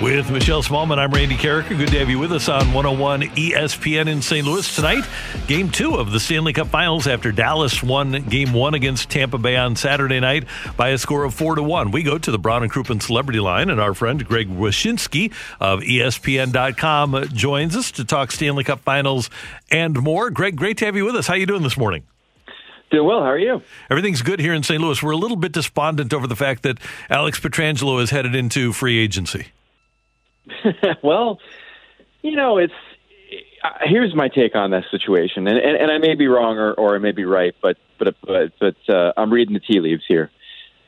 With Michelle Smallmon, I'm Randy Karraker. Good to have you with us on 101 ESPN in St. Louis tonight. Game two of the Stanley Cup Finals after Dallas won game one against Tampa Bay on Saturday night by a score of four to one. We go to the Brown and Crouppen Celebrity Line, and our friend Greg Wyshynski of ESPN.com joins us to talk Stanley Cup Finals and more. Greg, great to have you with us. How are you doing this morning? Doing well. How are you? Everything's good here in St. Louis. We're a little bit despondent over the fact that Alex Pietrangelo is headed into free agency. well, you know, it's here's my take on that situation, and, and, and I may be wrong or, or I may be right, but but but, but uh, I'm reading the tea leaves here.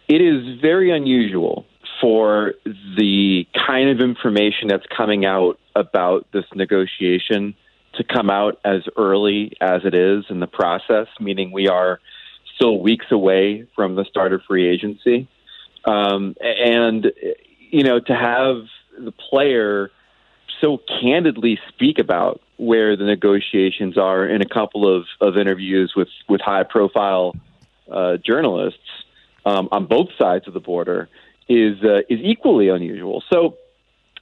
It is very unusual for the kind of information that's coming out about this negotiation to come out as early as it is in the process, meaning we are still weeks away from the start of free agency. Um, and, you know, to have the player so candidly speak about where the negotiations are in a couple of, of interviews with, with high profile uh, journalists um, on both sides of the border is uh, is equally unusual. So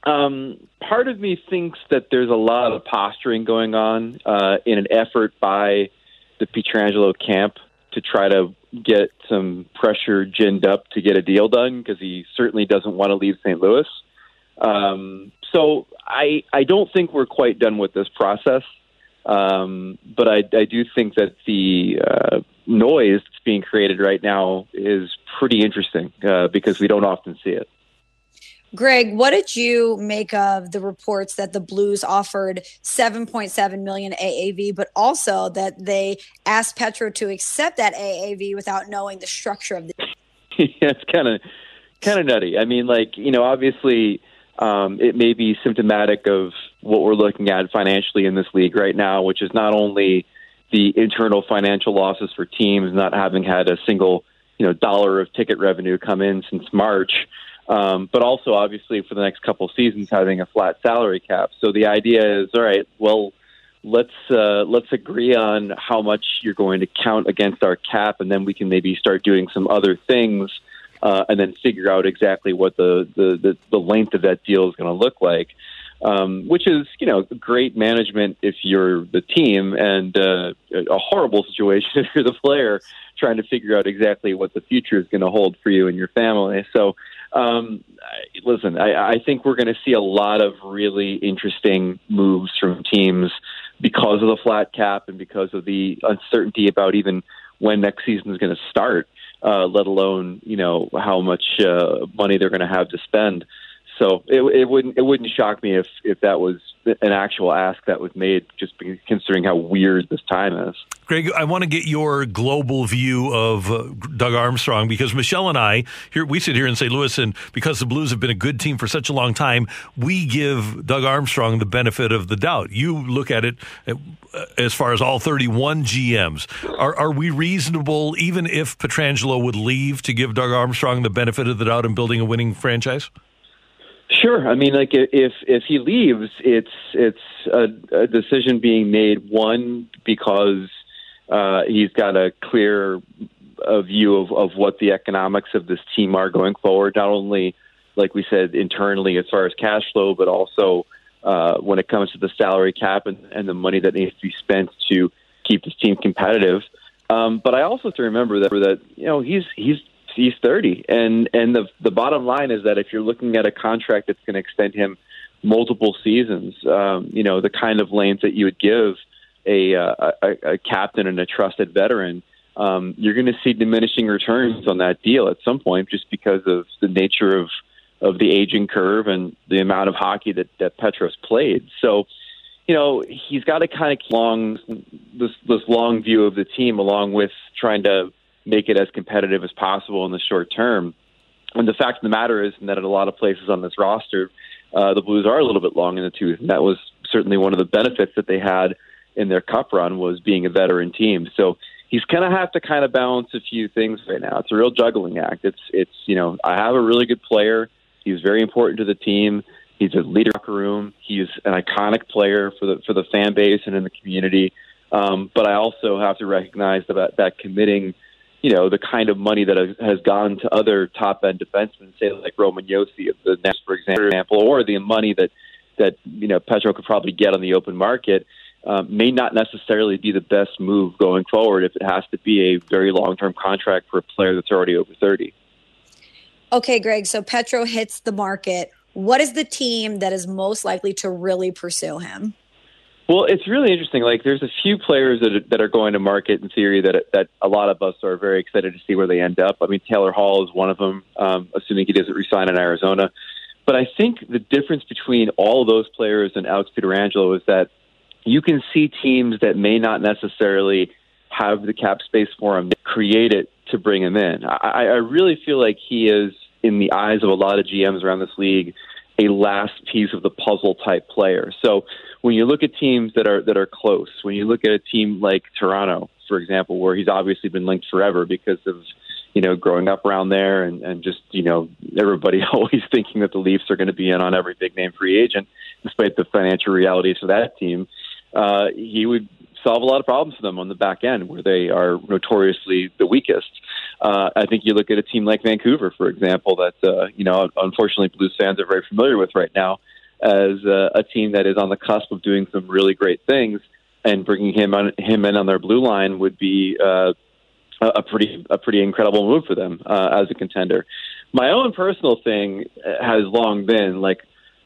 um, part of me thinks that there's a lot of posturing going on uh, in an effort by the Pietrangelo camp to try to get some pressure ginned up to get a deal done because he certainly doesn't want to leave St. Louis. Um, so I I don't think we're quite done with this process, um, but I, I do think that the uh, noise that's being created right now is pretty interesting uh, because we don't often see it. Greg, what did you make of the reports that the Blues offered 7.7 million AAV, but also that they asked Petro to accept that AAV without knowing the structure of the? yeah, it's kind of kind of nutty. I mean, like you know, obviously um, it may be symptomatic of what we're looking at financially in this league right now, which is not only the internal financial losses for teams not having had a single you know dollar of ticket revenue come in since March, um, but also obviously for the next couple seasons having a flat salary cap. So the idea is, all right, well, let's uh, let's agree on how much you're going to count against our cap, and then we can maybe start doing some other things uh, and then figure out exactly what the, the, the, the length of that deal is going to look like. Um, which is, you know, great management if you're the team, and uh, a horrible situation if you're the player trying to figure out exactly what the future is going to hold for you and your family. So, um, listen, I, I think we're going to see a lot of really interesting moves from teams because of the flat cap and because of the uncertainty about even when next season is going to start uh, let alone you know how much uh, money they're going to have to spend. So it, it wouldn't it wouldn't shock me if if that was an actual ask that was made, just considering how weird this time is. Greg, I want to get your global view of uh, Doug Armstrong because Michelle and I here we sit here in St. Louis, and because the Blues have been a good team for such a long time, we give Doug Armstrong the benefit of the doubt. You look at it uh, as far as all 31 GMs. Are, are we reasonable, even if Pietrangelo would leave, to give Doug Armstrong the benefit of the doubt in building a winning franchise? Sure. I mean, like if if he leaves, it's it's a, a decision being made. One because uh, he's got a clear uh, view of of what the economics of this team are going forward. Not only, like we said, internally as far as cash flow, but also uh, when it comes to the salary cap and, and the money that needs to be spent to keep this team competitive. Um, but I also have to remember that that you know he's he's he's 30, and and the the bottom line is that if you're looking at a contract that's going to extend him multiple seasons, um, you know the kind of length that you would give a, uh, a, a captain and a trusted veteran. um, you're going to see diminishing returns on that deal at some point, just because of the nature of of the aging curve and the amount of hockey that that Petros played. So, you know, he's got to kind of long this this long view of the team, along with trying to make it as competitive as possible in the short term. And the fact of the matter is that at a lot of places on this roster, uh, the Blues are a little bit long in the tooth, and that was certainly one of the benefits that they had in their cup run was being a veteran team. So he's going to have to kind of balance a few things right now. It's a real juggling act. It's it's you know I have a really good player. He's very important to the team. He's a leader in the room. He's an iconic player for the for the fan base and in the community. Um, but I also have to recognize that that committing you know, the kind of money that has gone to other top end defensemen, say like Roman Josi of the Nets, for example, or the money that that you know Petro could probably get on the open market, um, may not necessarily be the best move going forward if it has to be a very long term contract for a player that's already over thirty. Okay, Greg. So Petro hits the market. What is the team that is most likely to really pursue him? Well, it's really interesting. Like, there's a few players that are, that are going to market in theory that that a lot of us are very excited to see where they end up. I mean, Taylor Hall is one of them, um, assuming he doesn't resign in Arizona. But I think the difference between all those players and Alex Pietrangelo is that you can see teams that may not necessarily have the cap space for him to create it to bring him in. I, I really feel like he is, in the eyes of a lot of GMs around this league, a last piece of the puzzle type player. So when you look at teams that are that are close, when you look at a team like Toronto, for example, where he's obviously been linked forever because of you know growing up around there and and just you know everybody always thinking that the Leafs are going to be in on every big name free agent, despite the financial realities of that team. Uh, he would solve a lot of problems for them on the back end where they are notoriously the weakest. Uh, I think you look at a team like Vancouver, for example, that uh, you know unfortunately Blues fans are very familiar with right now as a, a team that is on the cusp of doing some really great things, and bringing him on him in on their blue line would be uh, a pretty a pretty incredible move for them uh, as a contender. My own personal thing has long been like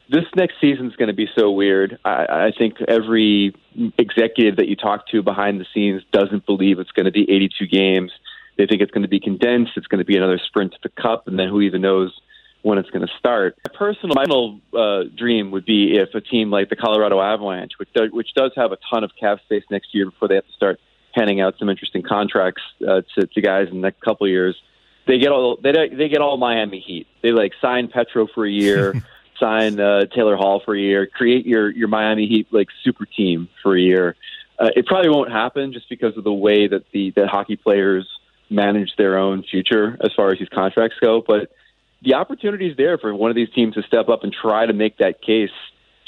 this next season is going to be so weird. I, I think every executive that you talk to behind the scenes doesn't believe it's going to be 82 games. They think it's going to be condensed. It's going to be another sprint to the cup, and then who even knows when it's going to start. My personal uh, dream would be if a team like the Colorado Avalanche, which does, which does have a ton of cap space next year before they have to start handing out some interesting contracts uh, to, to guys in the next couple of years, they get all they they get all Miami Heat. They like sign Petro for a year, sign uh, Taylor Hall for a year, create your your Miami Heat like super team for a year. Uh, it probably won't happen just because of the way that the that hockey players manage their own future as far as these contracts go, but the opportunity is there for one of these teams to step up and try to make that case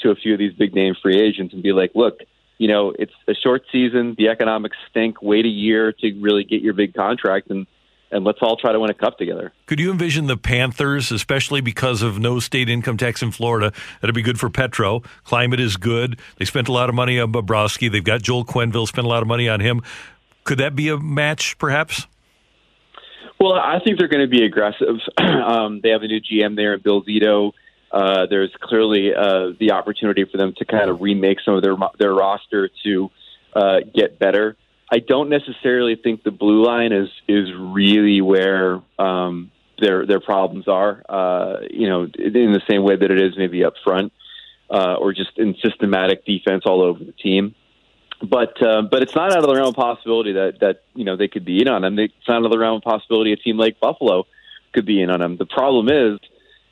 to a few of these big name free agents and be like, look, you know, it's a short season. The economics stink. Wait a year to really get your big contract, and and let's all try to win a cup together. Could you envision the Panthers, especially because of no state income tax in Florida? That'd be good for Petro. Climate is good. They spent a lot of money on Bobrovsky. They've got Joel Quenneville, Spent a lot of money on him. Could that be a match, perhaps? Well, I think they're going to be aggressive. um, they have a new GM there, Bill Zito. Uh, there's clearly uh, the opportunity for them to kind of remake some of their their roster to uh, get better. I don't necessarily think the blue line is is really where um, their their problems are. Uh, you know, in the same way that it is maybe up front, uh, or just in systematic defense all over the team but uh, but it's not out of the realm of possibility that that you know they could be in on them. It's not out of the realm of possibility a team like Buffalo could be in on them. The problem is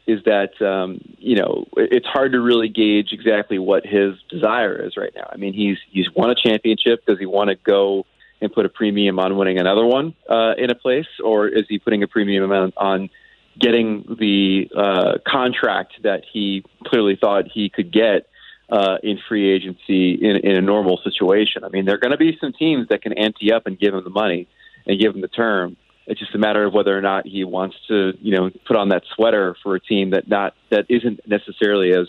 is that um, you know it's hard to really gauge exactly what his desire is right now. I mean, he's he's won a championship. Does he want to go and put a premium on winning another one uh, in a place, or is he putting a premium on, on getting the uh, contract that he clearly thought he could get? uh, in free agency in, in a normal situation. I mean, there are going to be some teams that can ante up and give him the money and give him the term. It's just a matter of whether or not he wants to, you know, put on that sweater for a team that not that isn't necessarily as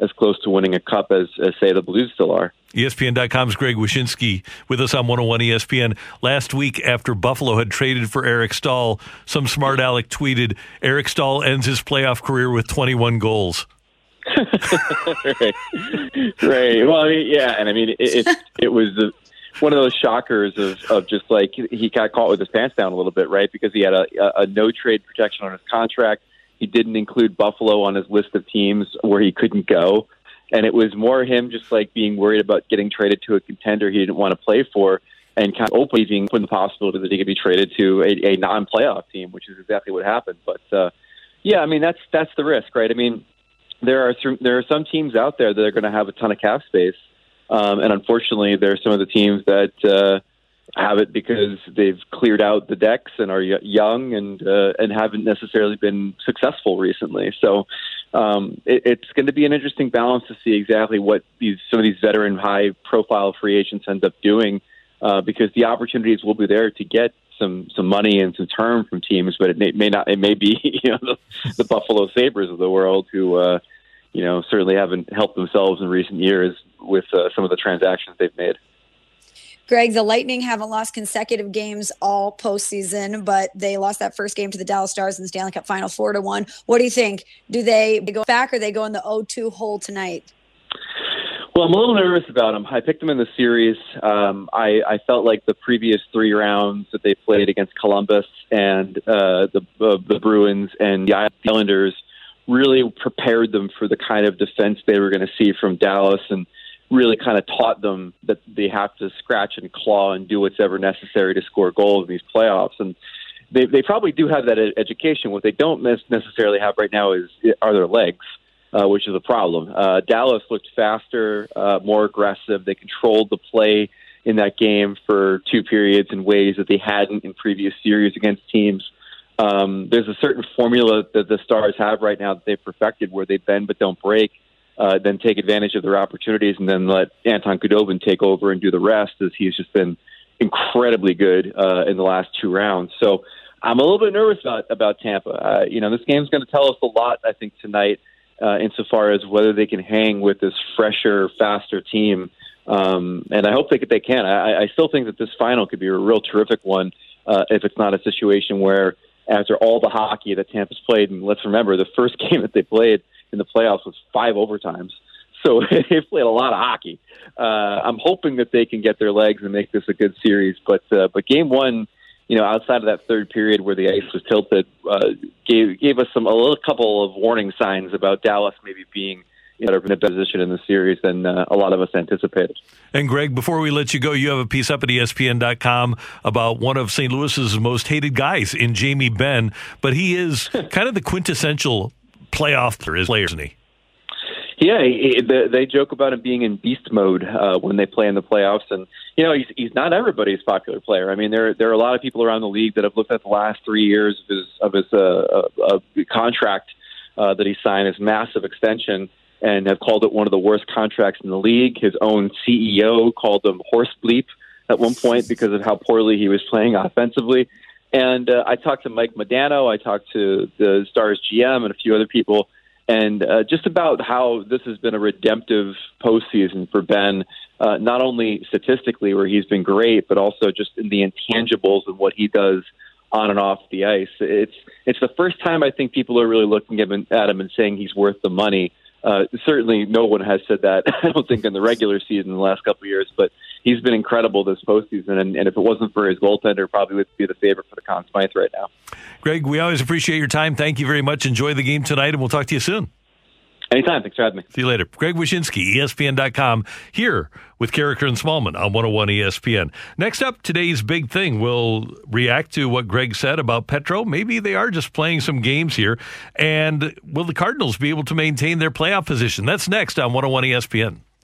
as close to winning a cup as, as say the Blues still are. ESPN.com's Greg Wyshynski with us on 101 ESPN. Last week, after Buffalo had traded for Eric Staal, some smart aleck tweeted Eric Staal ends his playoff career with 21 goals. right. right. Well, I mean, yeah, and I mean, it it, it was the one of those shockers of, of just like he got caught with his pants down a little bit, right? Because he had a, a, a no trade protection on his contract. He didn't include Buffalo on his list of teams where he couldn't go. And it was more him just like being worried about getting traded to a contender he didn't want to play for and kind of opening the possibility that he could be traded to a, a non-playoff team, which is exactly what happened. But uh, yeah, I mean that's that's the risk, right? I mean, there are some, there are some teams out there that are going to have a ton of cap space, um, and unfortunately, there are some of the teams that uh, have it because they've cleared out the decks and are young and uh, and haven't necessarily been successful recently. So um, it, it's going to be an interesting balance to see exactly what these some of these veteran high profile free agents end up doing uh, because the opportunities will be there to get some some money and some term from teams, but it may, may not. It may be you know the, the Buffalo Sabres of the world who uh, you know certainly haven't helped themselves in recent years with uh, some of the transactions they've made. Greg, the Lightning haven't lost consecutive games all postseason, but they lost that first game to the Dallas Stars in the Stanley Cup Final four to one. What do you think? Do they go back or they go in the 0-2 hole tonight? Well, I'm a little nervous about them. I picked them in the series. Um, I, I felt like the previous three rounds that they played against Columbus and uh, the uh, the Bruins and the Islanders really prepared them for the kind of defense they were going to see from Dallas and really kind of taught them that they have to scratch and claw and do whatever necessary to score goals in these playoffs. And they, they probably do have that education. What they don't necessarily have right now is are their legs, uh, which is a problem. Uh, Dallas looked faster, uh, more aggressive. They controlled the play in that game for two periods in ways that they hadn't in previous series against teams. Um, there's a certain formula that the Stars have right now that they've perfected where they bend but don't break uh, then take advantage of their opportunities and then let Anton Khudobin take over and do the rest as he's just been incredibly good uh, in the last two rounds. So I'm a little bit nervous about, about Tampa. Uh, you know, this game's going to tell us a lot, I think, tonight, uh, insofar as whether they can hang with this fresher, faster team. Um, and I hope they, they can. I, I still think that this final could be a real terrific one uh, if it's not a situation where after all the hockey that Tampa's played, and let's remember the first game that they played – in the playoffs was five overtimes. So they've played a lot of hockey. Uh, I'm hoping that they can get their legs and make this a good series. But uh, but game one, you know, outside of that third period where the ice was tilted, uh, gave gave us some a little couple of warning signs about Dallas maybe being you know, in a better position in the series than uh, a lot of us anticipated. And Greg, before we let you go, you have a piece up at ESPN.com about one of St. Louis's most hated guys in Jamie Benn, but he is kind of the quintessential playoff player, isn't he? Yeah, he, he, they joke about him being in beast mode uh, when they play in the playoffs, and you know he's he's not everybody's popular player. I mean, there there are a lot of people around the league that have looked at the last three years of his of his uh, uh, contract uh, that he signed, his massive extension, and have called it one of the worst contracts in the league. His own CEO called him horse bleep at one point because of how poorly he was playing offensively. And uh, I talked to Mike Modano, I talked to the Stars GM, and a few other people, and uh, just about how this has been a redemptive postseason for Benn, uh, not only statistically where he's been great, but also just in the intangibles of what he does on and off the ice. It's it's the first time I think people are really looking at him and saying he's worth the money. Uh, certainly, no one has said that. I don't think in the regular season in the last couple of years, but he's been incredible this postseason. And, and if it wasn't for his goaltender, probably would be the favorite for the Conn Smythe right now. Greg, we always appreciate your time. Thank you very much. Enjoy the game tonight, and we'll talk to you soon. Anytime. Thanks for having me. See you later. Greg Wyshynski, ESPN.com, here with Karraker and Smallmon on 101 ESPN. Next up, today's big thing. We'll react to what Greg said about Petro. Maybe they are just playing some games here. And will the Cardinals be able to maintain their playoff position? That's next on 101 ESPN.